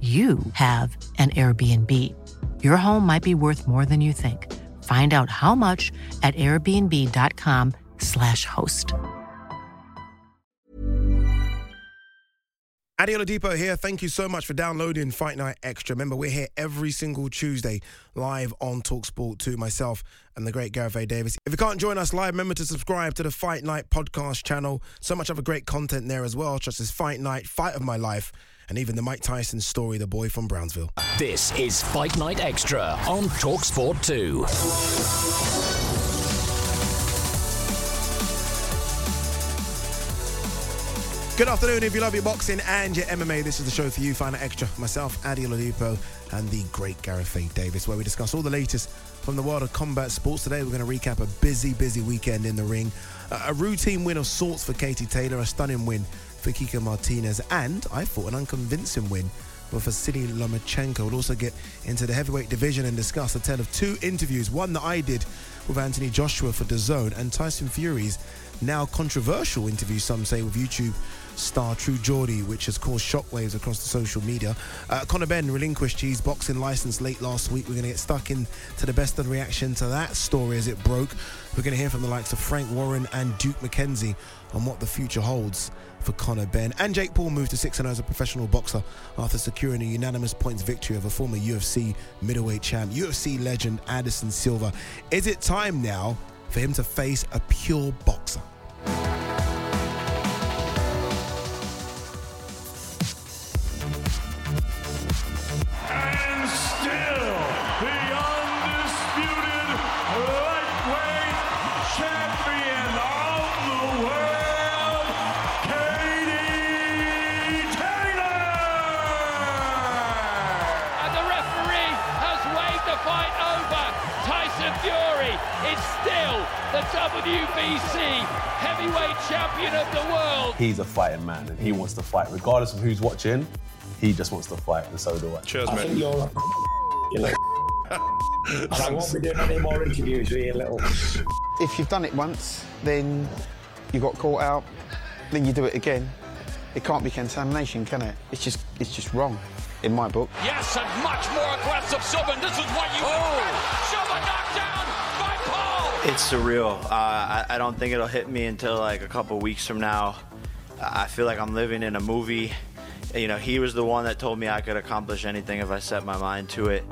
you have an Airbnb. Your home might be worth more than you think. Find out how much at airbnb.com/slash host. Ade Oladipo here. Thank you so much for downloading Fight Night Extra. Remember, we're here every single Tuesday live on Talksport 2, myself and the great Gareth A. Davis. If you can't join us live, remember to subscribe to the Fight Night podcast channel. So much other great content there as well, such as Fight Night, Fight of My Life, and even the Mike Tyson story, The Boy from Brownsville. This is Fight Night Extra on Talksport 2. Good afternoon. If you love your boxing and your MMA, this is the show for you. Find out extra. Myself, Ade Oladipo, and the great Gareth A. Davis, where we discuss all the latest from the world of combat sports. Today, we're going to recap a busy, busy weekend in the ring. a routine win of sorts for Katie Taylor, a stunning win for Kiko Martinez, and I thought an unconvincing win but for Vasily Lomachenko. We'll also get into the heavyweight division and discuss a tale of two interviews. One that I did with Anthony Joshua for The Zone and Tyson Fury's now controversial interview, some say, with YouTube star True Geordie, which has caused shockwaves across the social media. Uh, Conor Benn relinquished his boxing license late last week. We're going to get stuck into the best of reaction to that story as it broke. We're going to hear from the likes of Frank Warren and Duke McKenzie on what the future holds for Conor Benn. And Jake Paul moved to 6 0 as a professional boxer after securing a unanimous points victory over former UFC middleweight champ, UFC legend Anderson Silva. Is it time now for him to face a pure boxer? WBC heavyweight champion of the world. He's a fighting man and he wants to fight. Regardless of who's watching, he just wants to fight, and so do I. Cheers, I think you're a you know. and I won't be doing any more interviews with you, little. if you've done it once, then you got caught out, then you do it again. It can't be contamination, can it? It's just it's just wrong, in my book. Yes, and much more aggressive Southern. This is what you oh. It's surreal. Uh, I, I don't think it'll hit me until like a couple weeks from now. I feel like I'm living in a movie. You know, he was the one that told me I could accomplish anything if I set my mind to it.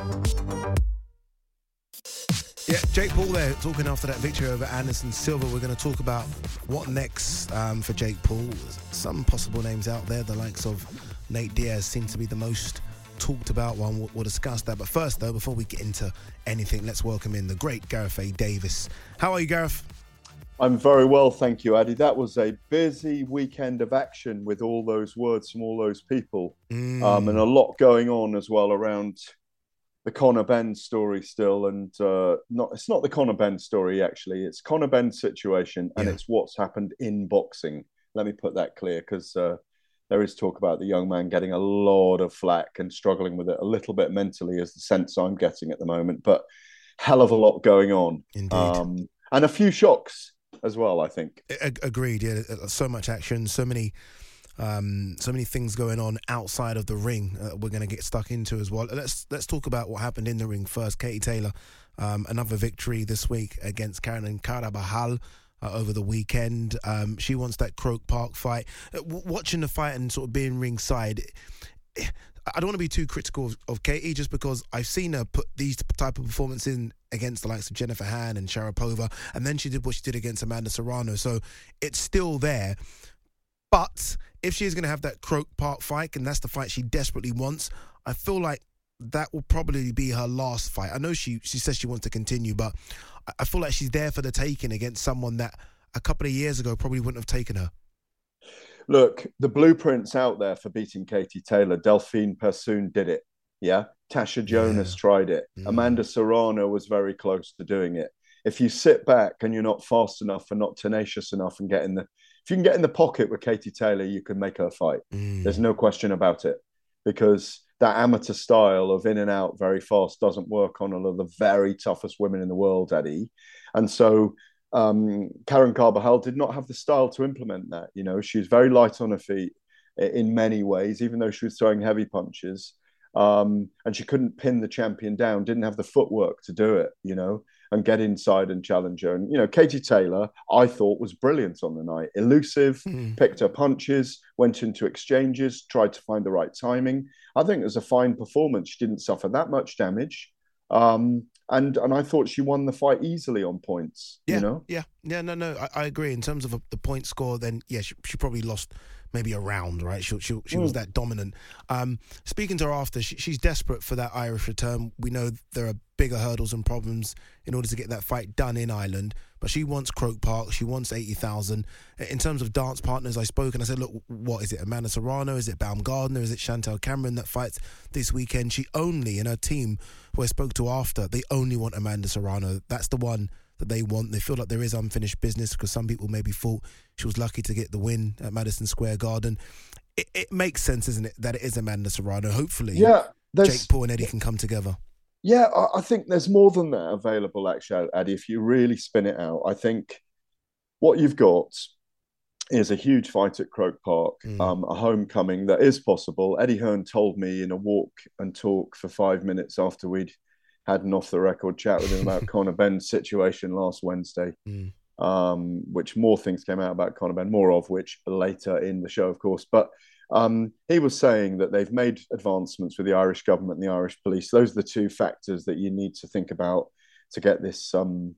Yeah, Jake Paul there talking after that victory over Anderson Silva. We're going to talk about what next um, for Jake Paul. Some possible names out there, the likes of Nate Diaz seem to be the most talked about one. We'll, we'll discuss that. But first, though, before we get into anything, let's welcome in the great Gareth A. Davis. How are you, Gareth? I'm very well, thank you, Addy. That was a busy weekend of action with all those words from all those people, Mm. um, and a lot going on as well around the Conor Benn story still. And uh, not it's not the Conor Benn story actually; it's Conor Benn's situation, and Yeah. it's what's happened in boxing. Let me put that clear because uh, there is talk about the young man getting a lot of flack and struggling with it a little bit mentally, is the sense I'm getting at the moment. But hell of a lot going on, Indeed. um, and a few shocks as well. I think. Agreed. Yeah, so much action, so many, um, so many things going on outside of the ring. Uh, we're going to get stuck into as well. Let's let's talk about what happened in the ring first. Katie Taylor, um, another victory this week against Karen Carabajal. Uh, over the weekend, um, she wants that Croke Park fight. Uh, w- watching the fight and sort of being ringside, I don't want to be too critical of, of Katie just because I've seen her put these type of performances in against the likes of Jennifer Han and Sharipova, and then she did what she did against Amanda Serrano. So it's still there. But if she is going to have that Croke Park fight, and that's the fight she desperately wants, I feel like that will probably be her last fight. I know she she says she wants to continue, but I- feel like she's there for the taking against someone that a couple of years ago probably wouldn't have taken her. Look, the blueprint's out there for beating Katie Taylor. Delphine Persoon did it. Yeah. Tasha Jonas tried it. Mm. Amanda Serrano was very close to doing it. If you sit back and you're not fast enough and not tenacious enough and get in the if you can get in the pocket with Katie Taylor, you can make her fight. Mm. There's no question about it. Because that amateur style of in and out very fast doesn't work on a lot of the very toughest women in the world, Eddie. And so um, Karen Carabajal did not have the style to implement that. You know, she was very light on her feet in many ways, even though she was throwing heavy punches. Um, and she couldn't pin the champion down, didn't have the footwork to do it, you know, and get inside and challenge her. And, you know, Katie Taylor, I thought was brilliant on the night. Elusive, picked her punches, went into exchanges, tried to find the right timing. I think it was a fine performance. She didn't suffer that much damage. Um, and and I thought she won the fight easily on points. Yeah, You know, yeah, yeah. No, no, I, I agree. In terms of a, the point score, then yeah, she, she probably lost maybe a round, right? She she, she was Mm. that dominant. Um, speaking to her after, she, she's desperate for that Irish return. We know there are bigger hurdles and problems in order to get that fight done in Ireland, but she wants Croke Park. She wants eighty thousand. In terms of dance partners, I spoke and I said, look, what is it? Amanda Serrano? Is it Baumgardner? Is it Chantelle Cameron that fights this weekend? She only in her team, who I spoke to after, they only want Amanda Serrano. That's the one that they want. They feel like there is unfinished business because some people maybe thought she was lucky to get the win at Madison Square Garden. It, it makes sense, isn't it, that it is Amanda Serrano. Hopefully, Yeah, Jake Paul and Eddie can come together. Yeah, I, I think there's more than that available, actually, Addy. If you really spin it out, I think what you've got is a huge fight at Croke Park, um, a homecoming that is possible. Eddie Hearn told me in a walk and talk for five minutes after we'd had an off the record chat with him about Conor Benn's situation last Wednesday, um, which more things came out about Conor Benn, more of which later in the show, of course. But um, he was saying that they've made advancements with the Irish government and the Irish police. Those are the two factors that you need to think about to get this um,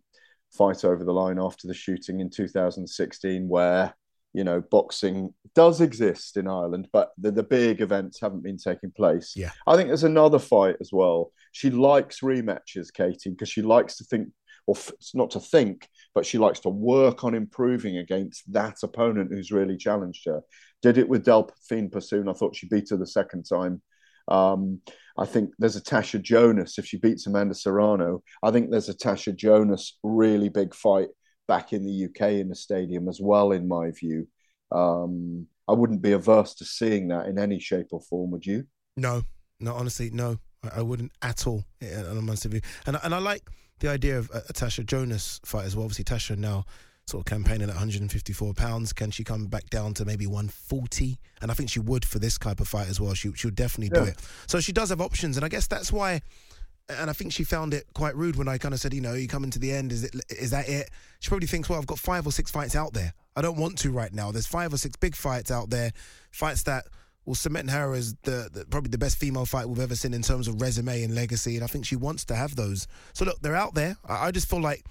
fight over the line after the shooting in 2016, where you know boxing does exist in Ireland, but the, the big events haven't been taking place. Yeah. I think there's another fight as well. She likes rematches, Katie, because she likes to think, or f- not to think, but she likes to work on improving against that opponent who's really challenged her. Did it with Delphine Persoon. I thought she beat her the second time. Um, I think there's a Tasha Jonas if she beats Amanda Serrano. I think there's a Tasha Jonas really big fight back in the UK in the stadium as well, in my view. Um, I wouldn't be averse to seeing that in any shape or form, would you? No, no, honestly, no, I, I wouldn't at all. yeah, On a massive view, and and I like the idea of a, a Tasha Jonas fight as well. Obviously, Tasha now sort of campaigning at 154 pounds. Can she come back down to maybe 140? And I think she would for this type of fight as well. She she would definitely do it. So she does have options, and I guess that's why. And I think she found it quite rude when I kind of said, you know, you coming to the end. Is it? Is that it? She probably thinks, well, I've got five or six fights out there. I don't want to right now. There's five or six big fights out there, fights that will cement her as the, the probably the best female fight we've ever seen in terms of resume and legacy. And I think she wants to have those. So look, they're out there. I, I just feel like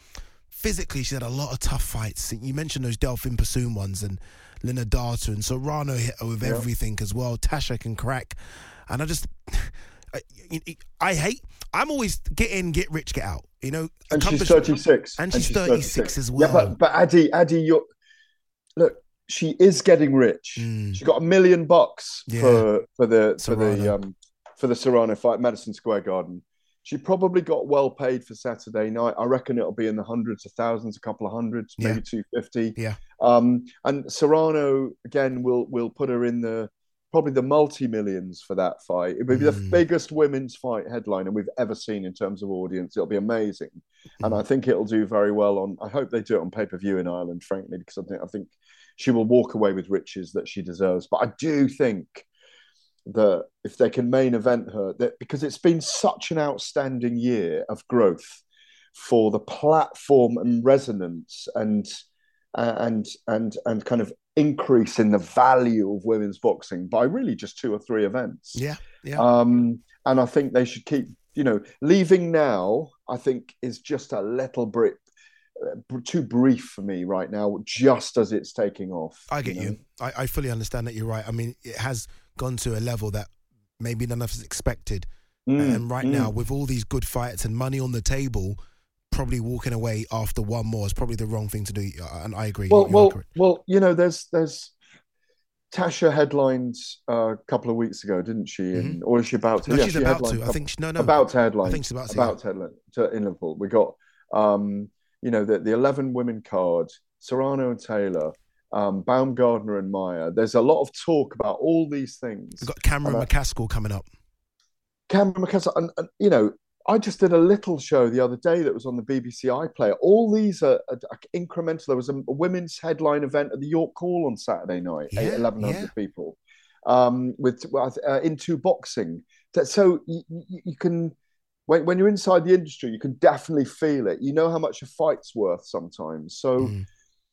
physically she's had a lot of tough fights. You mentioned those Delphine Persoon ones and Lina Data and Serrano hit her with Yeah. everything as well. Tasha can crack, and I just. I, I hate. I'm always get in, get rich, get out. You know, And she's 36. and she's 36 as well. Yeah, but, but Addy, Addy, you're. She is getting rich. She got a million bucks Mm. Yeah. for for the for the Serrano. um for the Serrano fight, Madison Square Garden. She probably got well paid for Saturday night. I reckon it'll be in the hundreds of thousands, a couple of hundreds, maybe Yeah. two fifty. Yeah. Um, and Serrano again will will put her in the probably the multi millions for that fight. It will be Mm. the biggest women's fight headliner we've ever seen in terms of audience. It'll be amazing, and Mm. I think it'll do very well on. I hope they do it on pay per view in Ireland, frankly, because I think I think she will walk away with riches that she deserves. But I do think that if they can main event her, that because it's been such an outstanding year of growth for the platform and resonance and and and and kind of increase in the value of women's boxing by really just two or three events. Yeah, yeah. Um, and I think they should keep, you know, leaving now. I think is just a little bit too brief for me right now. Just as it's taking off. I get know? you. I, I fully understand that you're right. I mean, it has gone to a level that maybe none of us expected. Mm, and right mm. now, with all these good fights and money on the table, probably walking away after one more is probably the wrong thing to do. Uh, And I agree. Well, you well, well. You know, there's there's Tasha headlined uh, a couple of weeks ago, didn't she? And, Or is she about to? Mm-hmm. No, yeah, she's she about to. I think she- no, no. about to headline. I think she's about to, about to headline to, in Liverpool. We got um, you know the the eleven women card, Serrano and Taylor. Um, Baumgardner and Mayer. There's a lot of talk about all these things. We've got Cameron I- McCaskill coming up. Cameron McCaskill, and, and you know, I just did a little show the other day that was on the BBC iPlayer. All these are, are incremental. There was a, a women's headline event at the York Hall on Saturday night, Yeah, 1100 yeah. people, um, with uh, into boxing. That- So you, you can, when, when you're inside the industry, you can definitely feel it. You know how much a fight's worth sometimes. So Mm.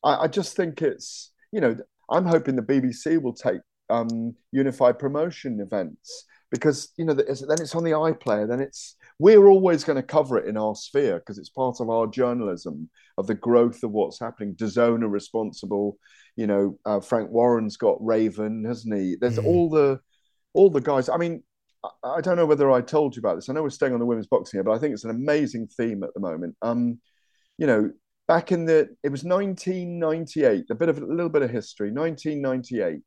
I, I just think it's, you know, I'm hoping the BBC will take um, unified promotion events because, you know, then it's on the iPlayer, then it's, we're always going to cover it in our sphere because it's part of our journalism of the growth of what's happening. DAZN are responsible, you know, uh, Frank Warren's got Raven, hasn't he? There's Mm. all the, all the guys. I mean, I- don't know whether I told you about this. I know we're staying on the women's boxing here, but I think it's an amazing theme at the moment. Um, you know, back in the it was 1998, a bit of a little bit of history. 1998,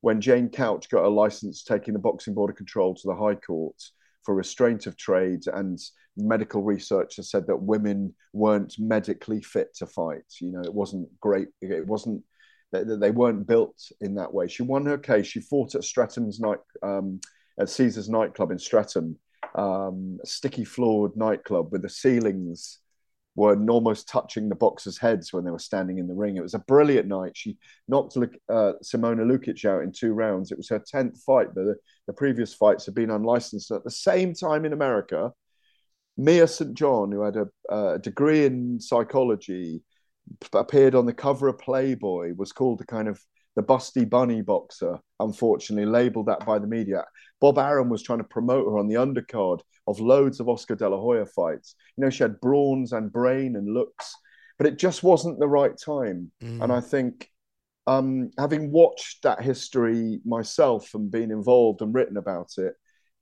when Jane Couch got a license taking the Boxing Board of Control to the High Court for restraint of trade, and medical research has said that women weren't medically fit to fight. You know, it wasn't great. It wasn't. They, they weren't built in that way. She won her case. She fought at Streatham's night, um, at Caesar's nightclub in Streatham, um, sticky floored nightclub with the ceilings were almost touching the boxers' heads when they were standing in the ring. It was a brilliant night. She knocked uh, Simona Lukic out in two rounds. It was her tenth fight. The the previous fights had been unlicensed. At the same time in America, Mia St. John, who had a, a degree in psychology, appeared on the cover of Playboy, was called the kind of the busty bunny boxer, unfortunately, labeled that by the media. Bob Arum was trying to promote her on the undercard of loads of Oscar De La Hoya fights. You know, she had brawns and brain and looks, but it just wasn't the right time. And I think um, having watched that history myself and been involved and written about it,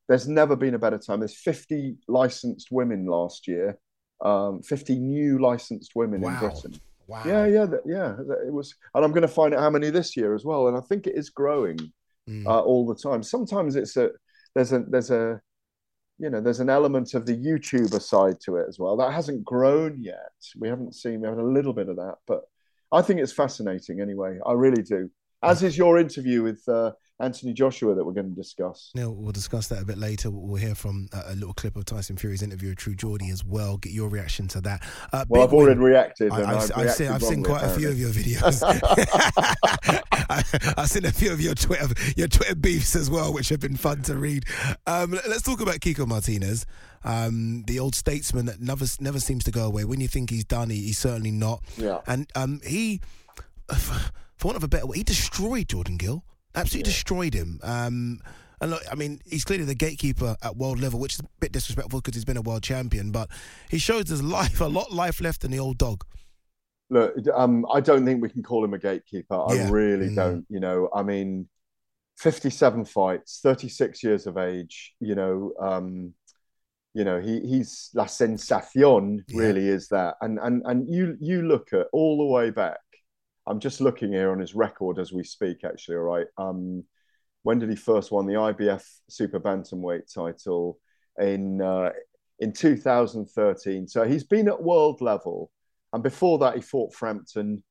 there's never been a better time. There's 50 licensed women last year, um, 50 new licensed women in Britain. Wow. Yeah, yeah, yeah. It was, and I'm going to find out how many this year as well. And I think it is growing Mm. uh, all the time. Sometimes it's a there's a there's a you know there's an element of the YouTuber side to it as well that hasn't grown yet. We haven't seen we have a little bit of that, but I think it's fascinating anyway. I really do. As is your interview with uh, Anthony Joshua that we're going to discuss. Neil, we'll discuss that a bit later. We'll hear from uh, a little clip of Tyson Fury's interview with True Geordie as well. Get your reaction to that. Uh, Well, I've already win- reacted, I, and I've, I've I've seen, I've seen quite a few of your videos. I, I've seen a few of your Twitter your Twitter beefs as well, which have been fun to read. Um, let's talk about Kiko Martinez, um, the old statesman that never never seems to go away. When you think he's done, he, he's certainly not. Yeah. And um, he, for want of a better word, he destroyed Jordan Gill. Absolutely destroyed him. Um, and look, I mean, he's clearly the gatekeeper at world level, which is a bit disrespectful because he's been a world champion. But he shows there's life, a lot life left in the old dog. Look, um, I don't think we can call him a gatekeeper. I Yeah. really Mm. don't. You know, I mean, 57 fights, 36 years of age. You know, um, you know, he he's la sensación really is that. And and and you you look at all the way back. I'm just looking here on his record as we speak. Actually, all right. Um, when did he first won the IBF Super Bantamweight title? In uh, in 2013. So he's been at world level. And before that, he fought Frampton,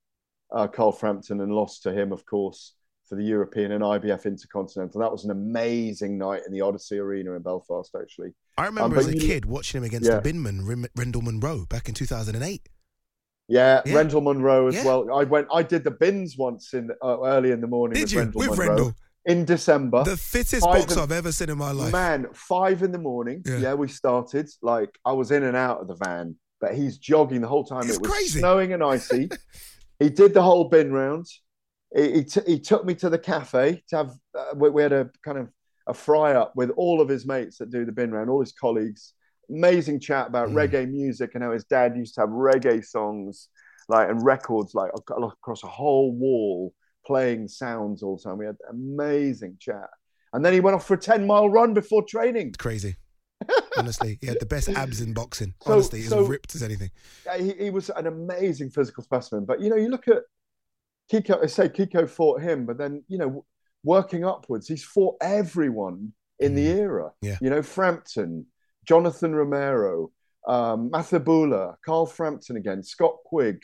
uh, Carl Frampton, and lost to him, of course, for the European and IBF Intercontinental. That was an amazing night in the Odyssey Arena in Belfast, actually. I remember Um, as a kid watching him against Yeah. the Binman, Rendall Munroe, back in 2008. Yeah, Yeah. Rendall Munroe as Yeah. well. I went. I did the bins once in uh, early in the morning Did with you? Rendall With Munroe Rendall? in December. The fittest box I've ever seen in my life. Man, five in the morning. Yeah. Yeah. we started. Like I was in and out of the van, but he's jogging the whole time. It's it was crazy. snowing and icy. he did the whole bin round. He, he, t- he took me to the cafe to have, uh, we, we had a kind of a fry up with all of his mates that do the bin round, all his colleagues. Amazing chat about mm. reggae music and how his dad used to have reggae songs like and records like ac- across a whole wall playing sounds all the time. We had amazing chat. And then he went off for a 10 mile run before training. Crazy. Honestly, he had the best abs in boxing. So- Honestly, he's so- ripped as anything. Yeah, he, he was an amazing physical specimen. But you know, you look at Kiko. I say Kiko fought him, but then you know, working upwards, he's fought everyone in the mm. era. Yeah. You know, Frampton, Jonathan Romero, um, Mathebula, Carl Frampton again, Scott Quigg,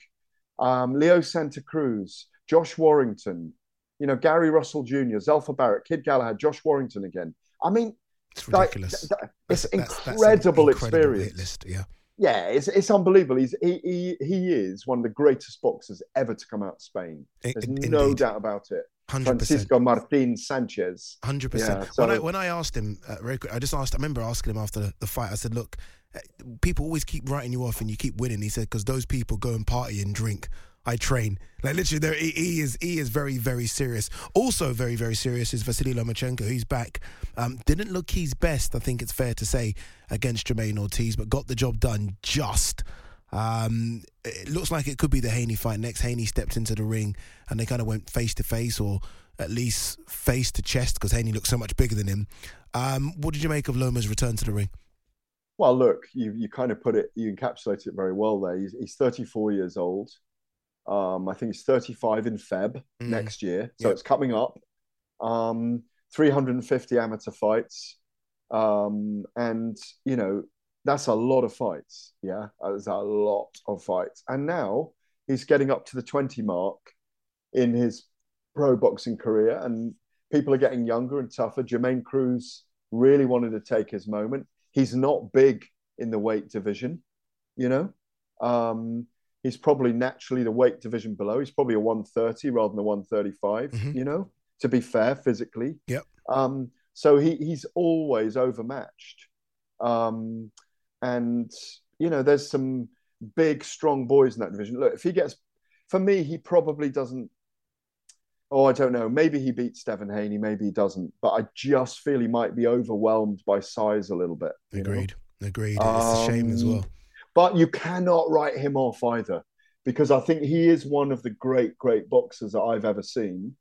um, Leo Santa Cruz, Josh Warrington. You know, Gary Russell Jr., Zelfa Barrett, Kid Galahad, Josh Warrington again. I mean, It's ridiculous. it's That's- that's- that's incredible incredible experience. list, yeah. Yeah, it's, it's unbelievable. He's he, he he is one of the greatest boxers ever to come out of Spain. There's indeed. no doubt about it. 100%. Francisco Martin Sanchez. Hundred percent. Yeah, so- When I when I asked him, uh, very quick, I just asked. I remember asking him after the, the fight. I said, "Look, uh, people always keep writing you off, and you keep winning." He said, "Because those people go and party and drink. I train. Like literally, there he, he is. He is very very serious. Also very very serious is Vasily Lomachenko. He's back. Um, didn't look his best. I think it's fair to say against Jermaine Ortiz, but got the job done just." Um, it looks like it could be the Haney fight next. Haney stepped into the ring and they kind of went face to face, or at least face to chest, because Haney looks so much bigger than him. Um, what did you make of Loma's return to the ring? Well, look, you you kind of put it, you encapsulate it very well there. He's, he's 34 years old. Um, I think he's 35 in Feb Mm. next year, so Yep. it's coming up. Um, 350 amateur fights, um, and you know that's a lot of fights. Yeah, there's a lot of fights, and now he's getting up to the 20 mark in his pro boxing career, and people are getting younger and tougher. Jermaine Cruz really wanted to take his moment. He's not big in the weight division, you know. Um, he's probably naturally the weight division below. He's probably a 130 rather than a 135, you know, to be fair physically. Yep. Um, so he he's always overmatched. Um, and you know, there's some big, strong boys in that division. Look, if he gets for me, he probably doesn't Oh, I don't know. Maybe he beats Stephen Haney, maybe he doesn't. But I just feel he might be overwhelmed by size a little bit. you know? Agreed. Agreed. it's a shame as Um, well. But you cannot write him off either, because I think he is one of the great, great boxers that I've ever seen.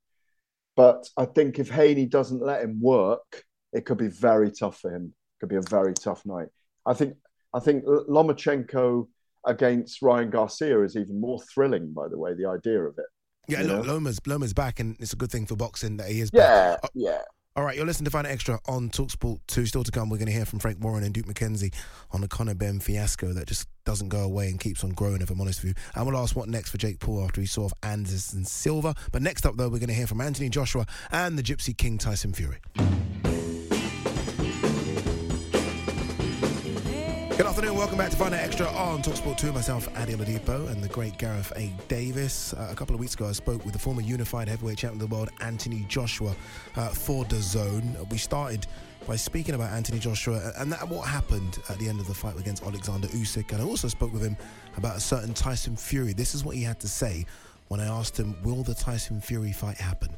But I think if Haney doesn't let him work, it could be very tough for him. It could be a very tough night. I think I think Lomachenko against Ryan Garcia is even more thrilling, by the way, the idea of it. Yeah, look, know? Loma's Loma's back, and it's a good thing for boxing that he is. Yeah, back. yeah. All right, you're listening to Find Extra on Talksport 2. Still to come, we're going to hear from Frank Warren and Duke McKenzie on the Conor Benn fiasco that just doesn't go away and keeps on growing, if I'm honest with you. And we'll ask what next for Jake Paul after he saw off Anderson Silva. But next up, though, we're going to hear from Anthony Joshua and the Gypsy King Tyson Fury. Good afternoon, welcome back to Find Extra on Talksport 2. Myself, Ade Oladipo, and the great Gareth A. Davis. Uh, a couple of weeks ago, I spoke with the former unified heavyweight champion of the world, Anthony Joshua, uh, for the zone. We started by speaking about Anthony Joshua and that, what happened at the end of the fight against Alexander Usyk. And I also spoke with him about a certain Tyson Fury. This is what he had to say when I asked him, Will the Tyson Fury fight happen?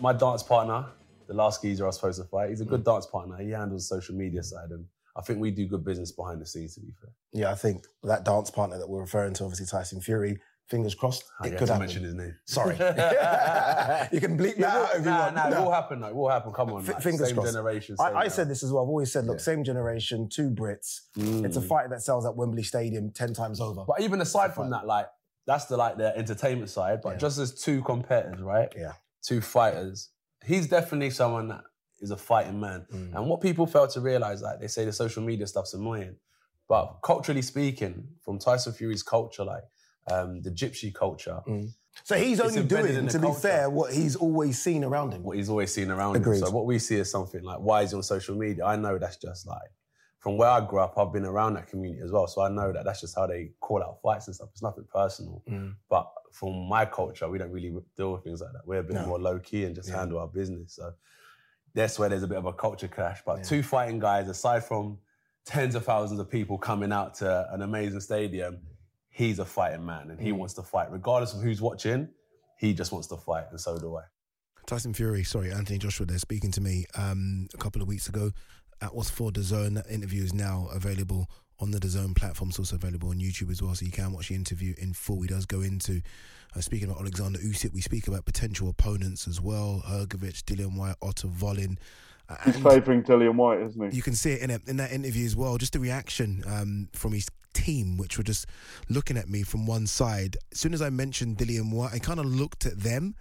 My dance partner, the last geezer I was supposed to fight, he's a good dance partner. He handles the social media side, and I think we do good business behind the scenes. To be fair, Yeah, I think that dance partner that we're referring to, obviously Tyson Fury, fingers crossed, I it could happen. mention his name. Sorry. you can bleep that out if you nah, want. nah, it will happen. Though. It will happen. Come on, F- fingers same crossed. generation. I, same I era. said this as well. I've always said, look, same generation, two Brits. It's a Mm. fight that sells at Wembley Stadium ten times over. But even aside from that, like that's the like the entertainment side. But just as two competitors, right? Yeah. Two fighters. He's definitely someone that is a fighting man. Mm. And what people fail to realize, like they say the social media stuff's annoying. But culturally speaking, from Tyson Fury's culture, like um, the gypsy culture. So he's only doing, to be culture. fair, what he's always seen around him. What he's always seen around him. So what we see is something like why is he on social media? I know that's just like from where I grew up, I've been around that community as well. So I know that that's just how they call out fights and stuff. It's nothing personal. Mm. But from my culture, we don't really deal with things like that. We're a bit No. more low key and just Yeah. handle our business. So that's where there's a bit of a culture clash. But two fighting guys, aside from tens of thousands of people coming out to an amazing stadium, he's a fighting man and he Mm. wants to fight, regardless of who's watching. He just wants to fight, and so do I. Tyson Fury, sorry, Anthony Joshua, they're speaking to me um, a couple of weeks ago. That was for the Zone. That interview is now available on the DAZN platform. It's also available on YouTube as well, so you can watch the interview in full. He does go into uh, speaking about Alexander Usyk. We speak about potential opponents as well: Hrgovic, Dillian Whyte, Otto Wallin. Uh, He's favouring Dillian Whyte, isn't he? You can see it in it, in that interview as well. Just the reaction um, from his team, which were just looking at me from one side. As soon as I mentioned Dillian Whyte, I kind of looked at them,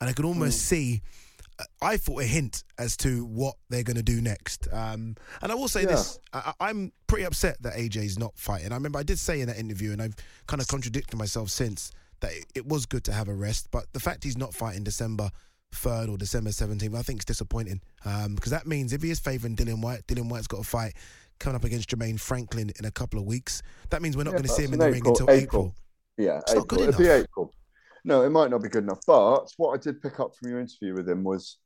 and I could almost see. I thought a hint as to what they're going to do next. Um, and I will say this: I, I'm pretty upset that AJ's not fighting. I remember I did say in that interview, and I've kind of contradicted myself since that it, it was good to have a rest. But the fact he's not fighting December third or December seventeenth, I think is disappointing because that means if he is favouring Dillian Whyte, Dillian Whyte's got a fight coming up against Jermaine Franklin in a couple of weeks. That means we're not Yeah, going to see him in the ring until April. April. Yeah, It's not good be enough. April. No, it might not be good enough. But what I did pick up from your interview with him was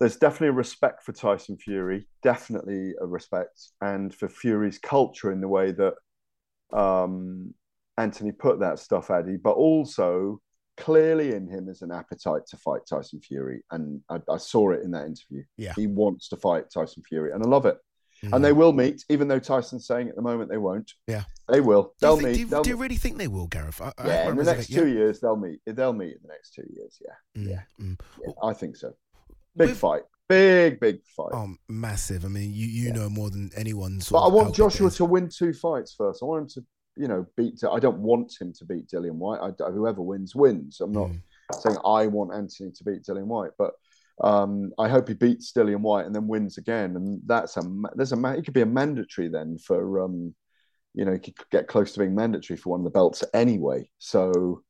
there's definitely a respect for Tyson Fury, definitely a respect, and for Fury's culture in the way that um, Anthony put that stuff, Addy, but also clearly in him is an appetite to fight Tyson Fury. And I, I saw it in that interview. Yeah. He wants to fight Tyson Fury, and I love it. And they will meet, even though Tyson's saying at the moment they won't. Yeah. They will. Do you, They'll think- meet. do you- They'll do you really think they will, Gareth? I, I yeah, have in the next two yeah. years they'll meet. They'll meet in the next two years. Yeah, Mm, yeah, mm. yeah. I think so. Big fight, big big fight. Oh, massive! I mean, you you know more than anyone. but I want Joshua to win two fights first. I want him to, you know, beat. I don't want him to beat Dillian Whyte. I, whoever wins wins. I'm not Mm. saying I want Anthony to beat Dillian Whyte, but um, I hope he beats Dillian Whyte and then wins again. And that's a there's a it could be a mandatory then for um, you know, he could get close to being mandatory for one of the belts anyway. So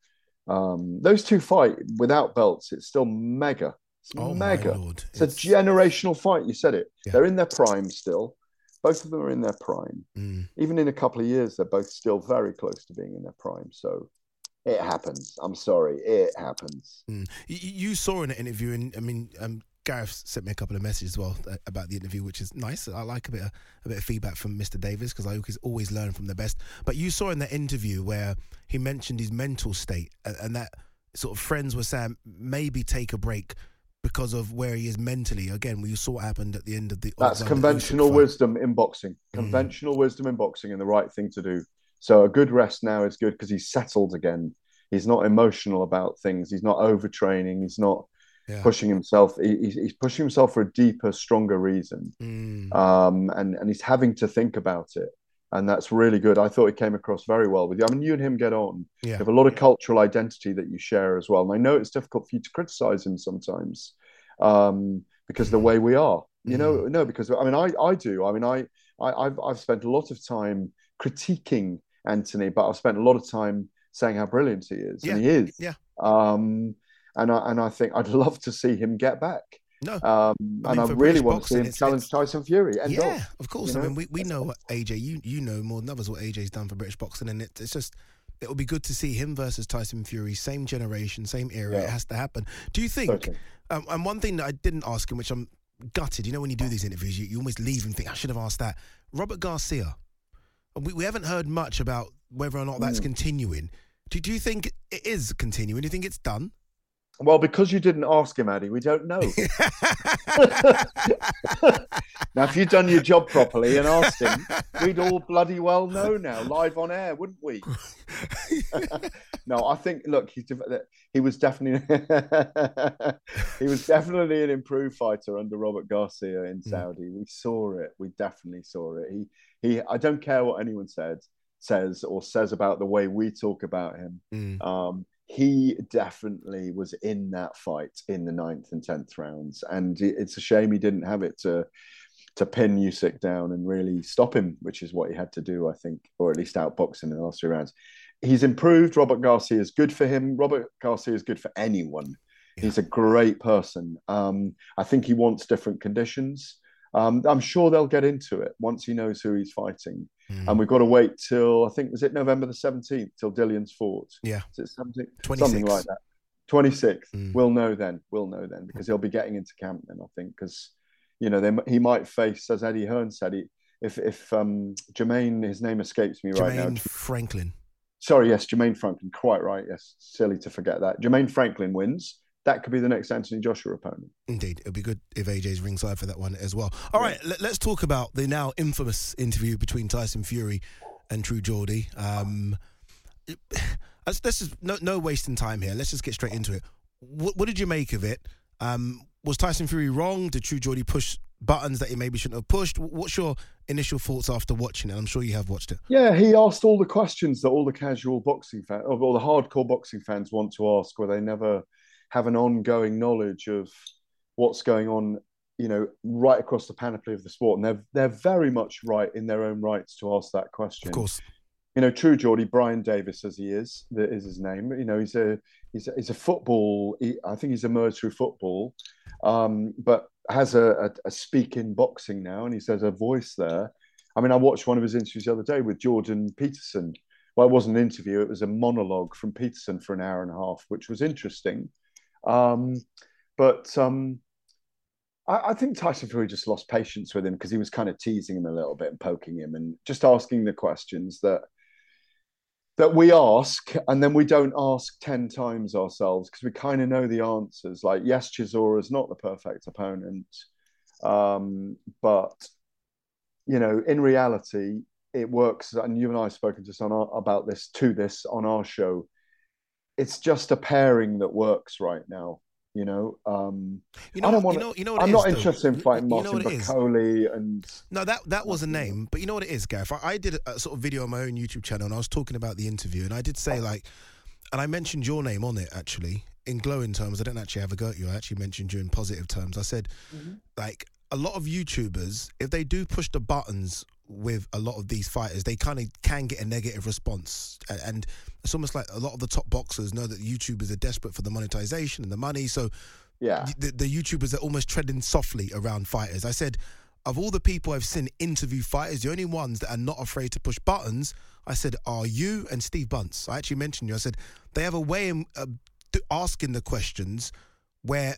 um, those two fight without belts, it's still mega. It's Oh, my mega. Lord. It's, a generational fight. You said it. They're in their prime still. Both of them are in their prime. Mm. Even in a couple of years, they're both still very close to being in their prime. So it happens. I'm sorry, it happens. Mm. You, you saw in an interview, and I mean, um, Gareth sent me a couple of messages as well uh, about the interview, which is nice. I like a bit of, a bit of feedback from Mr. Davis because I always, learn from the best. But you saw in that interview where he mentioned his mental state and, and that sort of friends were saying maybe take a break because of where he is mentally. Again, we saw what happened at the end of the. That's conventional wisdom in boxing. Conventional wisdom in boxing and the right thing to do. So a good rest now is good because he's settled again. He's not emotional about things. He's not overtraining. He's not Yeah. pushing himself. He, he's, he's pushing himself for a deeper, stronger reason. Mm. Um, and, and he's having to think about it. And that's really good. I thought it came across very well with you. I mean, you and him get on. Yeah. You have a lot of cultural identity that you share as well. And I know it's difficult for you to criticize him sometimes um, because of the way we are. You know, no, because I mean, I, I do. I mean, I, I, I've, I've spent a lot of time critiquing Anthony, but I've spent a lot of time saying how brilliant he is, and he is. Yeah. Um, and I, and I think I'd love to see him get back. No. Um, I and I really British want to see boxing, him it's- challenge Tyson Fury. Yeah, of. of course. I know? mean, we, we know what AJ. You you know more than others what AJ's done for British boxing, and it, it's just it will be good to see him versus Tyson Fury, same generation, same era. It has to happen. Do you think? Totally. Um, and one thing that I didn't ask him, which I'm gutted. You know, when you do these interviews, you, you almost leave and think I should have asked that. Robert Garcia. We, we haven't heard much about whether or not that's Mm. continuing. Do, do you think it is continuing? Do you think it's done? Well, because you didn't ask him, Addy, we don't know. now, if you'd done your job properly and asked him, we'd all bloody well know now, live on air, wouldn't we? no, I think. Look, he's he was definitely he was definitely an improved fighter under Robert Garcia in Saudi. We saw it. We definitely saw it. He he. I don't care what anyone said says or says about the way we talk about him. Mm. Um, he definitely was in that fight in the ninth and tenth rounds, and it's a shame he didn't have it to to pin Usyk down and really stop him, which is what he had to do, I think, or at least outbox him in the last three rounds. He's improved. Robert Garcia is good for him. Robert Garcia is good for anyone. He's a great person. Um, I think he wants different conditions. Um, I'm sure they'll get into it once he knows who he's fighting. Mm. And we've got to wait till I think was it November the 17th till Dillian's fought. Yeah. Is it something, 26th. something like that? 26th. Mm. We'll know then. We'll know then because he'll be getting into camp then, I think, because you know they, he might face, as Eddie Hearn said, he, if if um, Jermaine, his name escapes me right now, Jermaine Franklin. sorry, yes, Jermaine Franklin, quite right. Yes, silly to forget that. Jermaine Franklin wins. That could be the next Anthony Joshua opponent. Indeed, it'd be good if AJ's ringside for that one as well. All right, let, us talk about the now infamous interview between Tyson Fury and True Geordie. Um, let's, let's just no, no wasting time here. Let's just get straight into it. What, what did you make of it? Um, was Tyson Fury wrong? Did True Geordie push buttons that he maybe shouldn't have pushed? What's your initial thoughts after watching it? I'm sure you have watched it. Yeah, he asked all the questions that all the casual boxing fans, or all the hardcore boxing fans want to ask, where they never have an ongoing knowledge of what's going on, you know, right across the panoply of the sport. And they're they're very much right in their own rights to ask that question. Of course. You know, true Geordie, Brian Davis, as he is, that is his name. You know, he's a he's a, he's a football. He, I think he's emerged through football, um, but has a, a, a speak in boxing now, and he says a voice there. I mean, I watched one of his interviews the other day with Jordan Peterson. Well, it wasn't an interview; it was a monologue from Peterson for an hour and a half, which was interesting. Um, but um, I, I, think Tyson Fury just lost patience with him because he was kind of teasing him a little bit and poking him and just asking the questions that that we ask and then we don't ask 10 times ourselves because we kind of know the answers. Like yes Chisora is not the perfect opponent um, but you know in reality it works. And you and I have spoken us on our, about this to this on our show it's just a pairing that works right now. You know, um, you know, I don't want. You know, you know I'm is, not though? interested in fighting You know Martin it is? Bakole and No, that that was a name, but you know what it is, Gareth. I, I did a sort of video on my own YouTube channel, and I was talking about the interview, and I did say like, and I mentioned your name on it actually in glowing terms. I didn't actually have a go at you. I actually mentioned you in positive terms. I said, like, a lot of YouTubers, if they do push the buttons with a lot of these fighters, they kind of can get a negative response, and it's almost like a lot of the top boxers know that YouTubers are desperate for the monetization and the money, so yeah, the, the YouTubers are almost treading softly around fighters. I said, of all the people I've seen interview fighters, the only ones that are not afraid to push buttons, I said, are you and Steve Bunce. I actually mentioned you. I said they have a way of uh, asking the questions where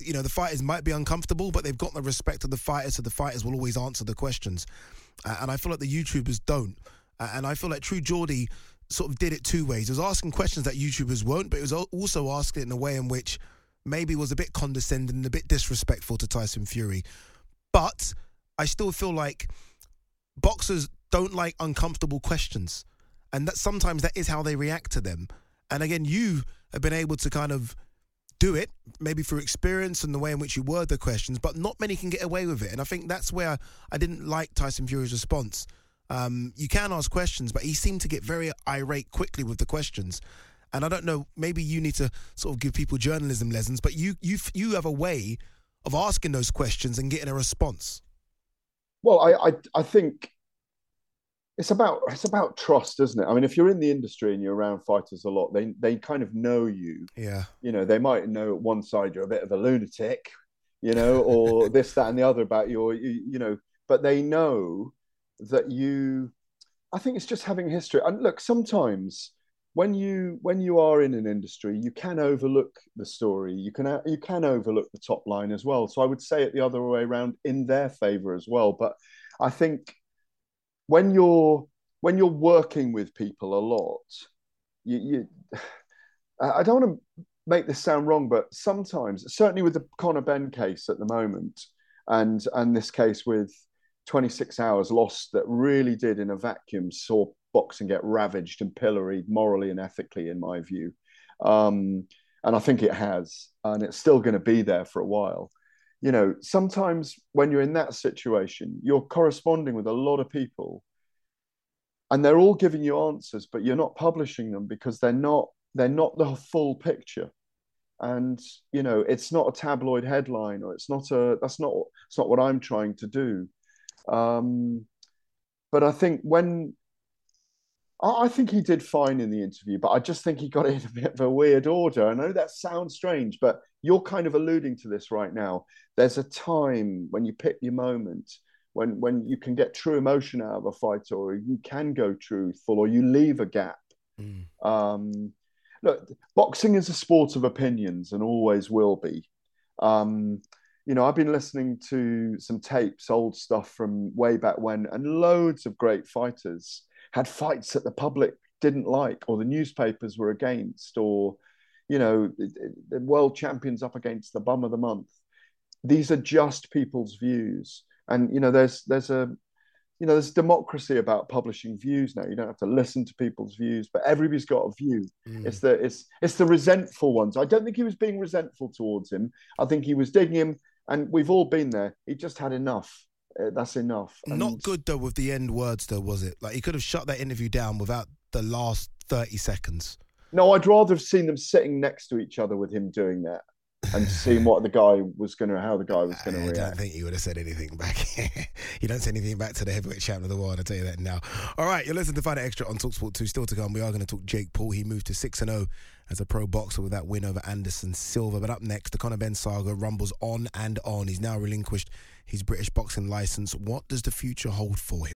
you know the fighters might be uncomfortable, but they've got the respect of the fighters, so the fighters will always answer the questions. Uh, and I feel like the YouTubers don't. Uh, and I feel like True Geordie sort of did it two ways. It was asking questions that YouTubers won't, but it was also asking it in a way in which maybe was a bit condescending and a bit disrespectful to Tyson Fury. But I still feel like boxers don't like uncomfortable questions. And that sometimes that is how they react to them. And again, you have been able to kind of do it, maybe through experience and the way in which you word the questions, but not many can get away with it. And I think that's where I didn't like Tyson Fury's response. Um, you can ask questions, but he seemed to get very irate quickly with the questions. And I don't know, maybe you need to sort of give people journalism lessons, but you you you have a way of asking those questions and getting a response. Well, I, I I think it's about it's about trust, isn't it? I mean, if you're in the industry and you're around fighters a lot, they they kind of know you. Yeah. You know, they might know at one side you're a bit of a lunatic, you know, or this, that, and the other about your, you, you know, but they know that you. I think it's just having history. And look, sometimes when you when you are in an industry, you can overlook the story. You can you can overlook the top line as well. So I would say it the other way around in their favor as well. But I think when you're when you're working with people a lot, you, you I don't want to make this sound wrong, but sometimes, certainly with the Conor Benn case at the moment, and and this case with 26 hours lost that really did in a vacuum saw boxing get ravaged and pilloried morally and ethically, in my view. Um, and I think it has, and it's still going to be there for a while. You know, sometimes when you're in that situation, you're corresponding with a lot of people, and they're all giving you answers, but you're not publishing them because they're not they're not the full picture. And you know, it's not a tabloid headline, or it's not a that's not it's not what I'm trying to do. Um, but I think when I think he did fine in the interview, but I just think he got it in a bit of a weird order. I know that sounds strange, but you're kind of alluding to this right now. There's a time when you pick your moment, when when you can get true emotion out of a fight, or you can go truthful, or you leave a gap. Um, look, boxing is a sport of opinions and always will be. Um, you know, I've been listening to some tapes, old stuff from way back when, and loads of great fighters had fights that the public didn't like, or the newspapers were against, or you know, the world champions up against the bum of the month. These are just people's views, and you know, there's there's a you know, there's democracy about publishing views now. You don't have to listen to people's views, but everybody's got a view. Mm. It's the it's it's the resentful ones. I don't think he was being resentful towards him. I think he was digging him, and we've all been there. He just had enough. Uh, that's enough. And Not good though with the end words though, was it? Like he could have shut that interview down without the last thirty seconds. No, I'd rather have seen them sitting next to each other with him doing that, and seeing what the guy was going to, how the guy was going to react. I don't think he would have said anything back. you don't say anything back to the heavyweight champion of the world. I'll tell you that now. All right, you're listening to Fight Extra on Talksport 2. Still to come, we are going to talk Jake Paul. He moved to 6 and 0 as a pro boxer with that win over Anderson Silva. But up next, the Conor Benn saga rumbles on and on. He's now relinquished his British boxing license. What does the future hold for him?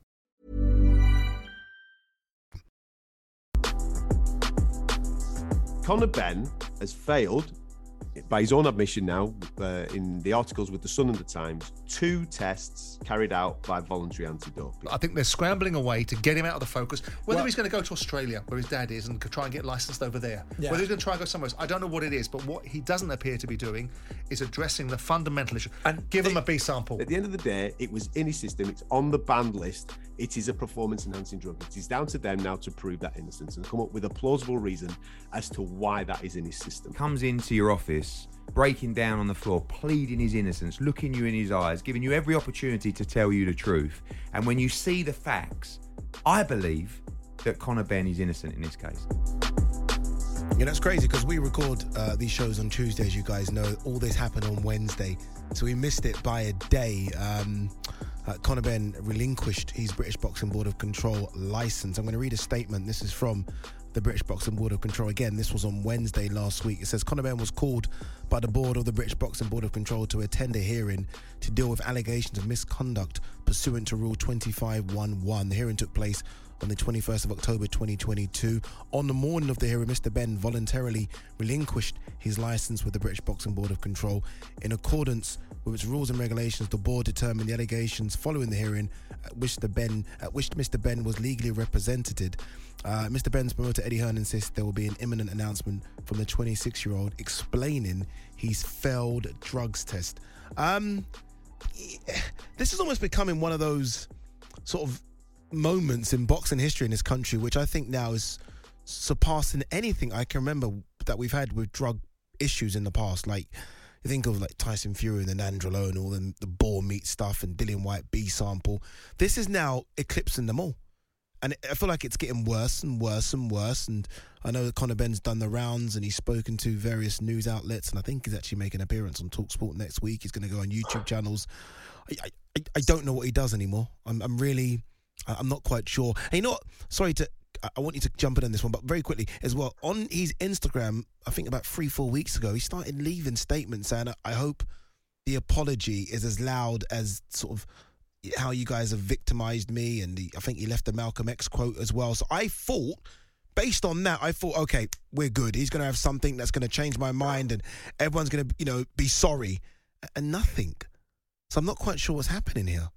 Conor Benn has failed, by his own admission now, uh, in the articles with the Sun and the Times, two tests carried out by voluntary anti-doping. I think they're scrambling away to get him out of the focus. Whether Well- he's going to go to Australia, where his dad is, and try and get licensed over there, Yeah. whether he's going to try and go somewhere else, I don't know what it is. But what he doesn't appear to be doing is addressing the fundamental issue. And give him a B sample. At the end of the day, it was in his system. It's on the banned list. It is a performance-enhancing drug. It is down to them now to prove that innocence and come up with a plausible reason as to why that is in his system. comes into your office, breaking down on the floor, pleading his innocence, looking you in his eyes, giving you every opportunity to tell you the truth. And when you see the facts, I believe that Conor Benn is innocent in this case. Yeah, that's crazy because we record uh, these shows on Tuesdays. You guys know all this happened on Wednesday, so we missed it by a day. Um, uh, Conor Benn relinquished his British Boxing Board of Control license. I'm going to read a statement. This is from the British Boxing Board of Control. Again, this was on Wednesday last week. It says Conor Benn was called by the board of the British Boxing Board of Control to attend a hearing to deal with allegations of misconduct pursuant to Rule 2511. The hearing took place on the 21st of October 2022. On the morning of the hearing, Mr. Benn voluntarily relinquished his license with the British Boxing Board of Control. In accordance with its rules and regulations, the board determined the allegations following the hearing at which the Benn at which Mr. Benn was legally represented. Uh, Mr. Benn's promoter Eddie Hearn insists there will be an imminent announcement from the 26-year-old explaining his failed drugs test. Um, this is almost becoming one of those sort of moments in boxing history in this country, which I think now is surpassing anything I can remember that we've had with drug issues in the past. Like you think of like Tyson Fury and Nandrolone, and all the, the boar meat stuff and Dillian Whyte B sample. This is now eclipsing them all. And I feel like it's getting worse and worse and worse. And I know that Conor Benn's done the rounds and he's spoken to various news outlets. And I think he's actually making an appearance on Talksport next week. He's going to go on YouTube channels. I, I, I, don't know what he does anymore. I'm, I'm really, I'm not quite sure. And you know what? Sorry to, I- want you to jump in on this one, but very quickly as well. On his Instagram, I think about three, four weeks ago, he started leaving statements saying, I hope the apology is as loud as sort of how you guys have victimized me. And the, I think he left the Malcolm X quote as well. So I thought, based on that, I thought, okay, we're good. He's going to have something that's going to change my mind and everyone's going to, you know, be sorry. And nothing. So I'm not quite sure what's happening here.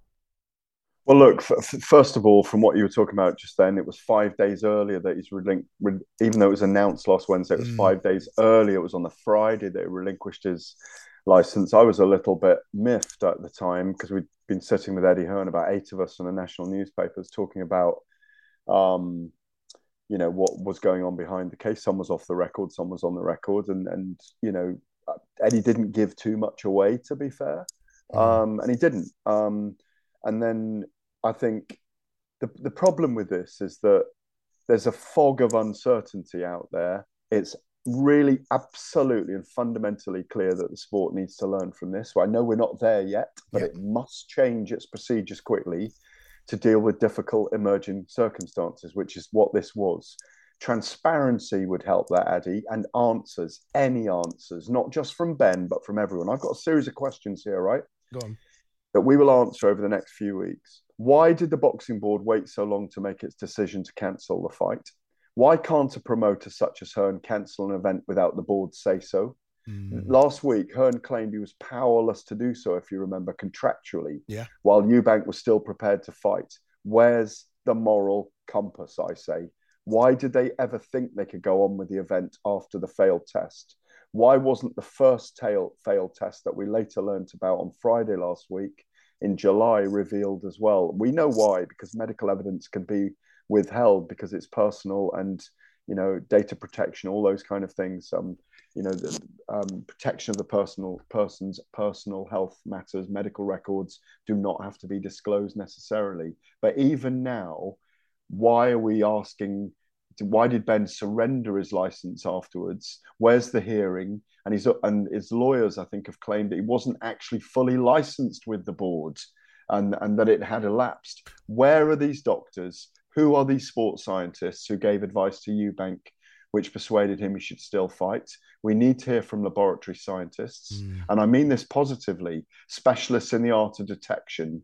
Well, look, first of all, from what you were talking about just then, it was five days earlier that he's relin- re- even though it was announced last Wednesday, it was Mm. five days earlier. It was on the Friday that he relinquished his license. I was a little bit miffed at the time because we'd been sitting with Eddie Hearn, about eight of us in the national newspapers, talking about, um, you know, what was going on behind the case. Some was off the record, some was on the record, and and you know, Eddie didn't give too much away, to be fair, um, and he didn't. Um, and then I think the the problem with this is that there's a fog of uncertainty out there. It's really absolutely and fundamentally clear that the sport needs to learn from this. Well, I know we're not there yet, but it must change its procedures quickly to deal with difficult emerging circumstances, which is what this was. Transparency would help that, Ade, and answers, any answers, not just from Benn, but from everyone. I've got a series of questions here, right? Go on. That we will answer over the next few weeks. Why did the boxing board wait so long to make its decision to cancel the fight? Why can't a promoter such as Hearn cancel an event without the board say so? Mm. Last week, Hearn claimed he was powerless to do so, if you remember, contractually, Yeah. while Eubank was still prepared to fight. Where's the moral compass, I say? Why did they ever think they could go on with the event after the failed test? Why wasn't the first tail failed test that we later learnt about on Friday last week in July revealed as well? We know why, because medical evidence can be withheld because it's personal and you know data protection, all those kind of things. Um, you know, the um, protection of the personal person's personal health matters, medical records do not have to be disclosed necessarily. But even now, why are we asking? Why did Benn surrender his license afterwards? Where's the hearing? And his and his lawyers, I think, have claimed that he wasn't actually fully licensed with the board, and and that it had elapsed. Where are these doctors? Who are these sports scientists who gave advice to Eubank, which persuaded him he should still fight? We need to hear from laboratory scientists, and I mean this positively, specialists in the art of detection,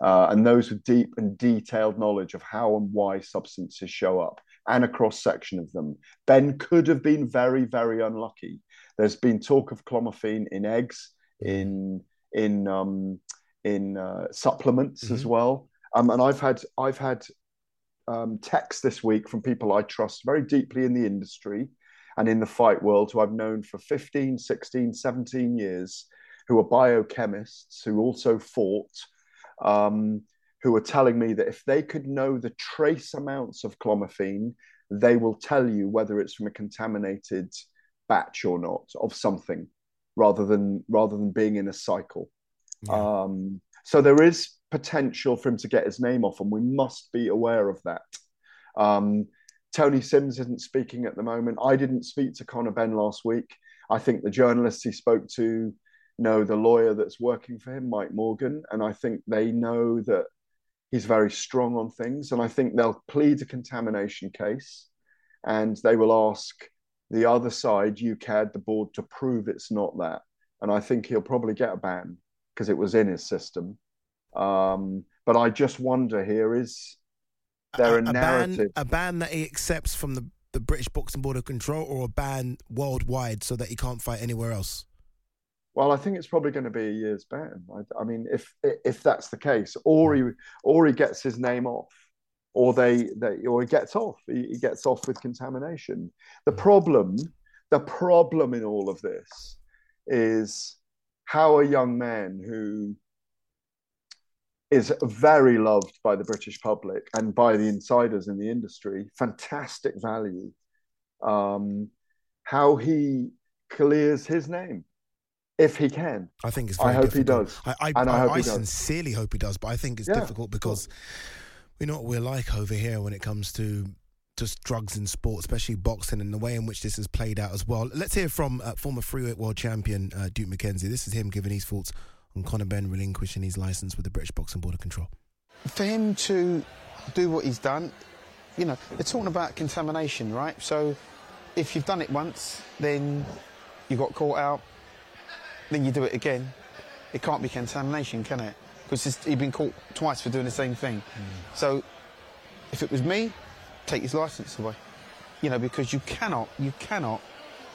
uh, and those with deep and detailed knowledge of how and why substances show up and a cross section of them. Benn could have been very, very unlucky. There's been talk of clomiphene in eggs, in in um, in uh, supplements as well, um, and I've had I've had um, texts this week from people I trust very deeply in the industry and in the fight world who I've known for 15, 16, 17 years, who are biochemists, who also fought, um, who are telling me that if they could know the trace amounts of clomiphene, they will tell you whether it's from a contaminated batch or not of something, rather than rather than being in a cycle. Um, so there is potential for him to get his name off, and we must be aware of that. Um, Tony Sims isn't speaking at the moment. I didn't speak to Conor Benn last week. I think the journalists he spoke to know the lawyer that's working for him, Mike Morgan, and I think they know that he's very strong on things. And I think they'll plead a contamination case, and they will ask the other side, UKAD, the board, to prove it's not that. And I think he'll probably get a ban because it was in his system. Um, but I just wonder here is there a, a ban, narrative? a ban that he accepts from the, the British Boxing Board of Control, or a ban worldwide so that he can't fight anywhere else? Well, I think it's probably going to be a year's ban. I, I mean, if if that's the case, or he or he gets his name off, or they, they or he gets off. He, he gets off with contamination. The problem, the problem in all of this, is how a young man who is very loved by the British public and by the insiders in the industry, fantastic value, um, how he clears his name if he can. I think it's. I Very hope he does. I, I, and I, hope I he does. sincerely hope he does, but I think it's Yeah, difficult because we know what we're like over here when it comes to just drugs in sport, especially boxing, and the way in which this has played out as well. Let's hear from uh, former three-weight world champion uh, Duke McKenzie. This is him giving his thoughts on Conor Benn relinquishing his license with the British Boxing Board of Control. For him to do what he's done, you know, they're talking about contamination, right? So if you've done it once, then you got caught out, then you do it again. It can't be contamination, can it? Because he's been caught twice for doing the same thing. Hmm. So if it was me, take his license away. You know, because you cannot, you cannot,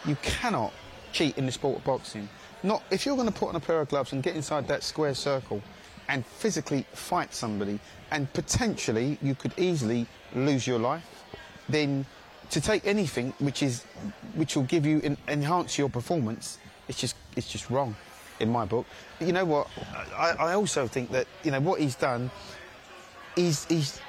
you cannot cheat in the sport of boxing. Not if you're going to put on a pair of gloves and get inside that square circle and physically fight somebody, and potentially you could easily lose your life. Then to take anything which is which will give you en- enhance your performance, it's just it's just wrong, in my book. You know what? I, I also think that you know what he's done. He's he's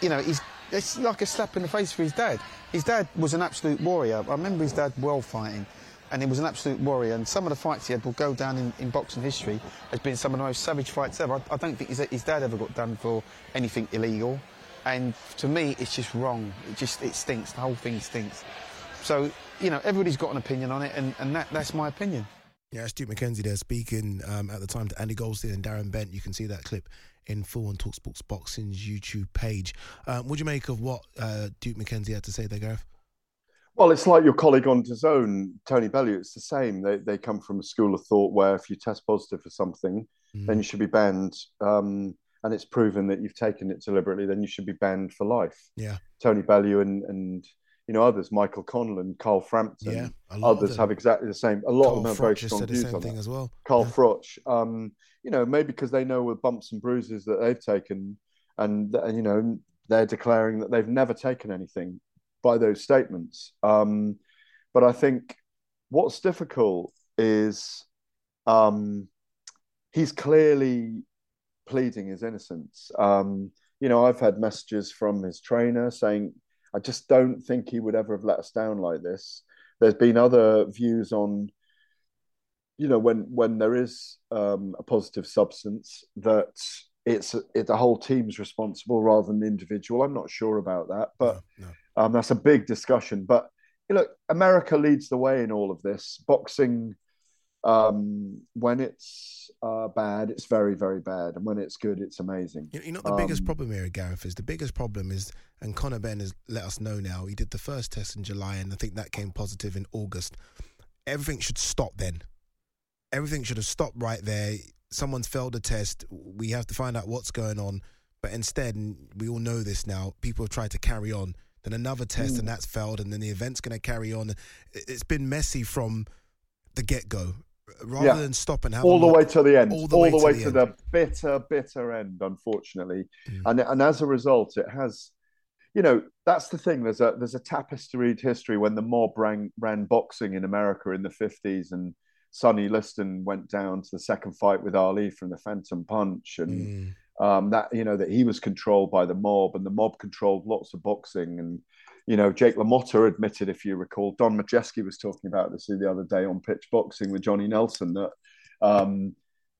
you know he's it's like a slap in the face for his dad. His dad was an absolute warrior. I remember his dad well fighting, and he was an absolute warrior. And some of the fights he had will go down in, in boxing history as being some of the most savage fights ever. I, I don't think his, his dad ever got done for anything illegal. And to me, it's just wrong. It just it stinks. The whole thing stinks. So you know, everybody's got an opinion on it, and, and that, that's my opinion. Yeah, that's Duke McKenzie there speaking um, at the time to Andy Goldstein and Darren Bent. You can see that clip in full on Talksports Boxing's YouTube page. Um, what do you make of what uh, Duke McKenzie had to say there, Gareth? Well, it's like your colleague on DAZN, Tony Bellew. It's the same. They they come from a school of thought where if you test positive for something, then you should be banned. Um, and it's proven that you've taken it deliberately, then you should be banned for life. Yeah. Tony Bellew and and you know others, Michael Conlan, Carl Frampton, Yeah, a lot of others have exactly the same. A lot Carl of them have very strong said the views same on thing that. as well. Carl Yeah. Froch, um, you know, maybe because they know with bumps and bruises that they've taken, and, and you know they're declaring that they've never taken anything by those statements. Um, but I think what's difficult is um, he's clearly pleading his innocence. Um, you know, I've had messages from his trainer saying, I just don't think he would ever have let us down like this. There's been other views on, you know, when when there is um, a positive substance that it's it, the whole team's responsible rather than the individual. I'm not sure about that, but um, that's a big discussion. But you know, America leads the way in all of this. Boxing, um, when it's uh, bad, it's very, very bad, and when it's good, it's amazing. You know, the biggest Um, problem here, Gareth, is the biggest problem is, and Conor Benn has let us know now, he did the first test in July, and I think that came positive in August. Everything should stop then. Everything should have stopped right there. Someone's failed a test. We have to find out what's going on. But instead, and we all know this now, people have tried to carry on. Then another test, Mm. and that's failed, and then the event's going to carry on. It's been messy from the get go. Rather Yeah. than stop and have all the look- way to the end, all the way, to, the to end. the bitter, bitter end. Unfortunately, and and as a result, it has. You know, that's the thing. There's a there's a tapestryed history when the mob ran ran boxing in America in the fifties, and Sonny Liston went down to the second fight with Ali from the Phantom Punch, and um, that you know that he was controlled by the mob, and the mob controlled lots of boxing, and you know Jake LaMotta admitted, if you recall, Don Majeski was talking about this the other day on Pitch Boxing with Johnny Nelson that um,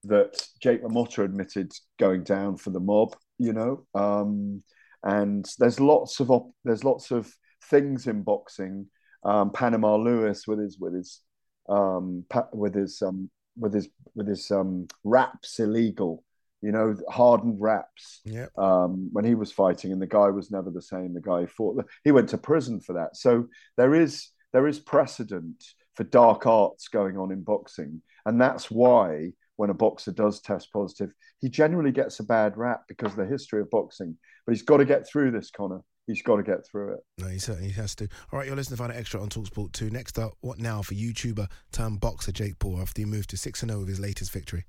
that Jake LaMotta admitted going down for the mob, you know, um, and there's lots of op- there's lots of things in boxing. Um, Panama Lewis with his with his um, pa- with his um, with his with his um, wraps illegal, you know, hardened wraps. Yeah. Um, when he was fighting, and the guy was never the same. The guy fought. He went to prison for that. So there is there is precedent for dark arts going on in boxing, and that's why when a boxer does test positive, he generally gets a bad rap because of the history of boxing. But he's got to get through this, Conor. He's got to get through it. No, he certainly has to. All right, you're listening to Find Out Extra on Talksport 2. Next up, what now for YouTuber turned boxer Jake Paul after he moved to 6 0 with his latest victory?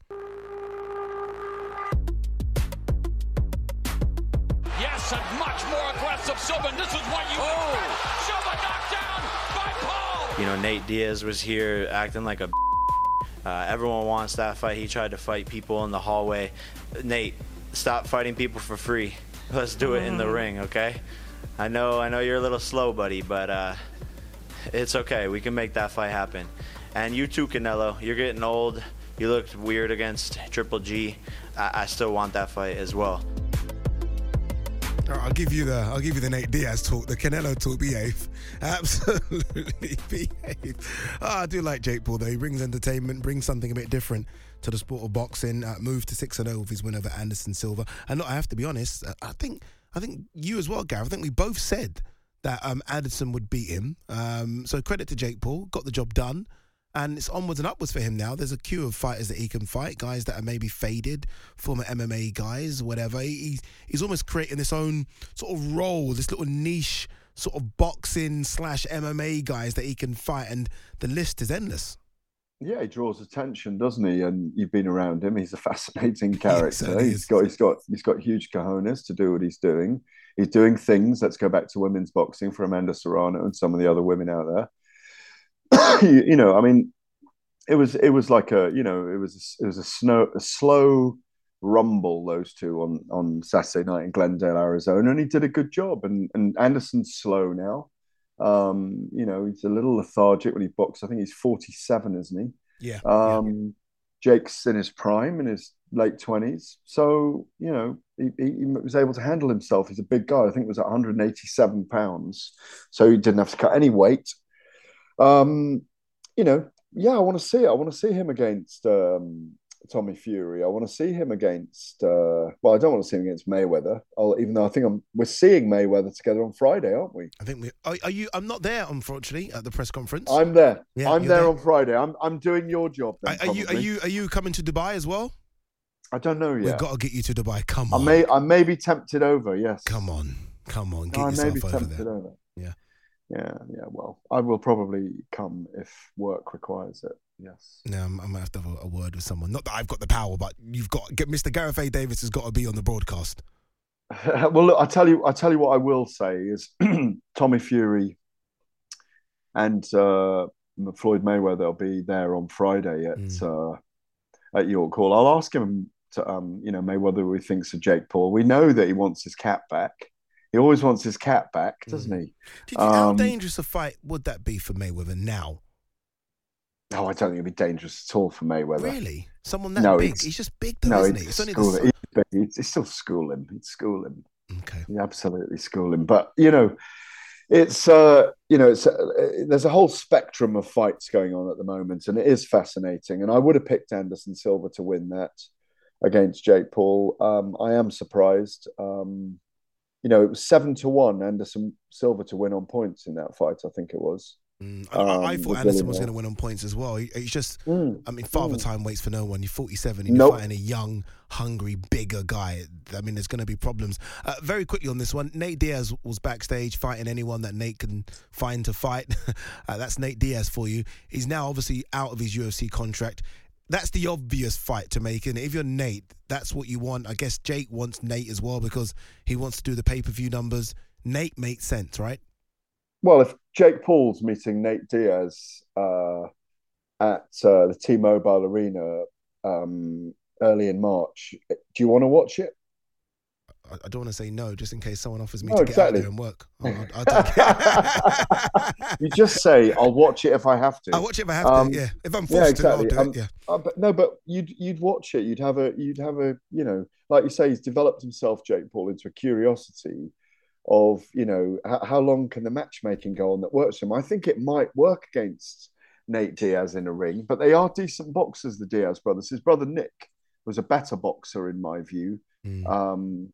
Aggressive Subban. This is what you expect. Subban knocked down by Paul. You know, Nate Diaz was here acting like a. Uh, everyone wants that fight. He tried to fight people in the hallway. Nate, stop fighting people for free. Let's do it in the ring, okay? I know, I know you're a little slow, buddy, but uh, it's okay. We can make that fight happen. And you too, Canelo. You're getting old. You looked weird against Triple G. I, I still want that fight as well. I'll give you the I'll give you the Nate Diaz talk, the Canelo talk. Behave, absolutely behave. Ah, I do like Jake Paul though. He brings entertainment, brings something a bit different to the sport of boxing. Uh, moved to six and zero with his win over Anderson Silva. And look, I have to be honest. uh, I think I think you as well, Gareth. I think we both said that um, Anderson would beat him. Um, so credit to Jake Paul, got the job done. And it's onwards and upwards for him now. There's a queue of fighters that he can fight, guys that are maybe faded, former MMA guys, whatever. He, he's- he's almost creating this own sort of role, this little niche sort of boxing slash MMA guys that he can fight, and the list is endless. Yeah, he draws attention, doesn't he? And you've been around him. He's a fascinating character. certainly he's got he's got he's got huge cojones to do what he's doing. He's doing things. Let's go back to women's boxing for Amanda Serrano and some of the other women out there. you, you know, I mean, it was it was like a you know it was it was a snow a slow rumble those two on on Saturday night in Glendale, Arizona, and he did a good job. And and Anderson's slow now. Um, you know, he's a little lethargic when he boxes. I think he's 47, isn't he? Yeah. Um, Jake's in his prime, in his late 20s. So, you know, he, he, he was able to handle himself. He's a big guy. I think it was 187 pounds. So he didn't have to cut any weight. Um, you know, yeah, I want to see it. I want to see him against um, Tommy Fury. I want to see him against. Uh, well, I don't want to see him against Mayweather. I'll, even though I think I'm, we're seeing Mayweather together on Friday, aren't we? I think we are, are you. I'm not there, unfortunately, at the press conference. I'm there. Yeah, I'm there, there. on Friday. I'm I'm doing your job. Then, Are, are you? Are you? Are you coming to Dubai as well? I don't know We've yet. got to get you to Dubai. Come on. I may I may be tempted over. Yes. Come on. Come on. Get I may yourself be over tempted there. over. Yeah. Yeah. Yeah. Well, I will probably come if work requires it. Yes. No, I'm, I'm gonna have to have a, a word with someone. Not that I've got the power, but you've got get Mr. Gareth A. Davis has got to be on the broadcast. well, look, I tell you, I tell you what I will say is Tommy Fury and uh, Floyd Mayweather will be there on Friday at Mm. uh, at York Hall. I'll ask him to, um, you know, Mayweather what he thinks of Jake Paul. We know that he wants his cat back. He always wants his cat back, doesn't he? Mm. Do you think how Um, dangerous a fight would that be for Mayweather now? Oh, I don't think it'd be dangerous at all for Mayweather. Really? Someone that No, big? it's- He's just big though, no, isn't he? It's only the him. He'd, he'd- he'd still school him. He'd school him. Okay. Absolutely school him. But you know, it's uh, you know, it's uh, there's a whole spectrum of fights going on at the moment, and it is fascinating. And I would have picked Anderson Silva to win that against Jake Paul. Um, I am surprised. Um, you know, it was seven to one Anderson Silva to win on points in that fight. I think it was. Mm, I, I- I Um, thought Anderson was going to win on points as well. He's just, Mm, I mean, father mm. time waits for no one. You're 47 and you're fighting a young, hungry, bigger guy. I mean, there's going to be problems. Uh, very quickly on this one, Nate Diaz was backstage fighting anyone that Nate can find to fight. uh, that's Nate Diaz for you. He's now obviously out of his UFC contract. That's the obvious fight to make, and if you're Nate, that's what you want. I guess Jake wants Nate as well because he wants to do the pay per view numbers. Nate makes sense, right? Well, if Jake Paul's meeting Nate Diaz uh, at uh, the T-Mobile Arena um, early in March, do you want to watch it? I, I don't want to say no, just in case someone offers me No, to get out exactly. there and work. I'll, I'll, take it. You just say, "I'll watch it if I have to." I'll watch it if I have to, yeah. If I'm forced to, I'll do it, yeah. uh, but no, but you'd you'd watch it. You'd have a you'd have a you know, like you say, he's developed himself, Jake Paul, into a curiosity of you know how, how long can the matchmaking go on that works for him. I think it might work against Nate Diaz in a ring, but they are decent boxers, the Diaz brothers. His brother Nick was a better boxer in my view. Um,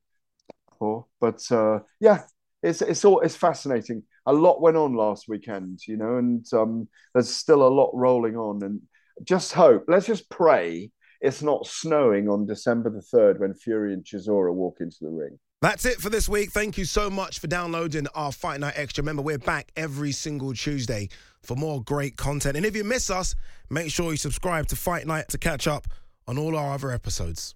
before. But uh, yeah, it's it's all it's fascinating. A lot went on last weekend, you know, and um, there's still a lot rolling on. And just hope, let's just pray it's not snowing on December the third when Fury and Chisora walk into the ring. That's it for this week. Thank you so much for downloading our Fight Night Extra. Remember, we're back every single Tuesday for more great content. And if you miss us, make sure you subscribe to Fight Night to catch up on all our other episodes.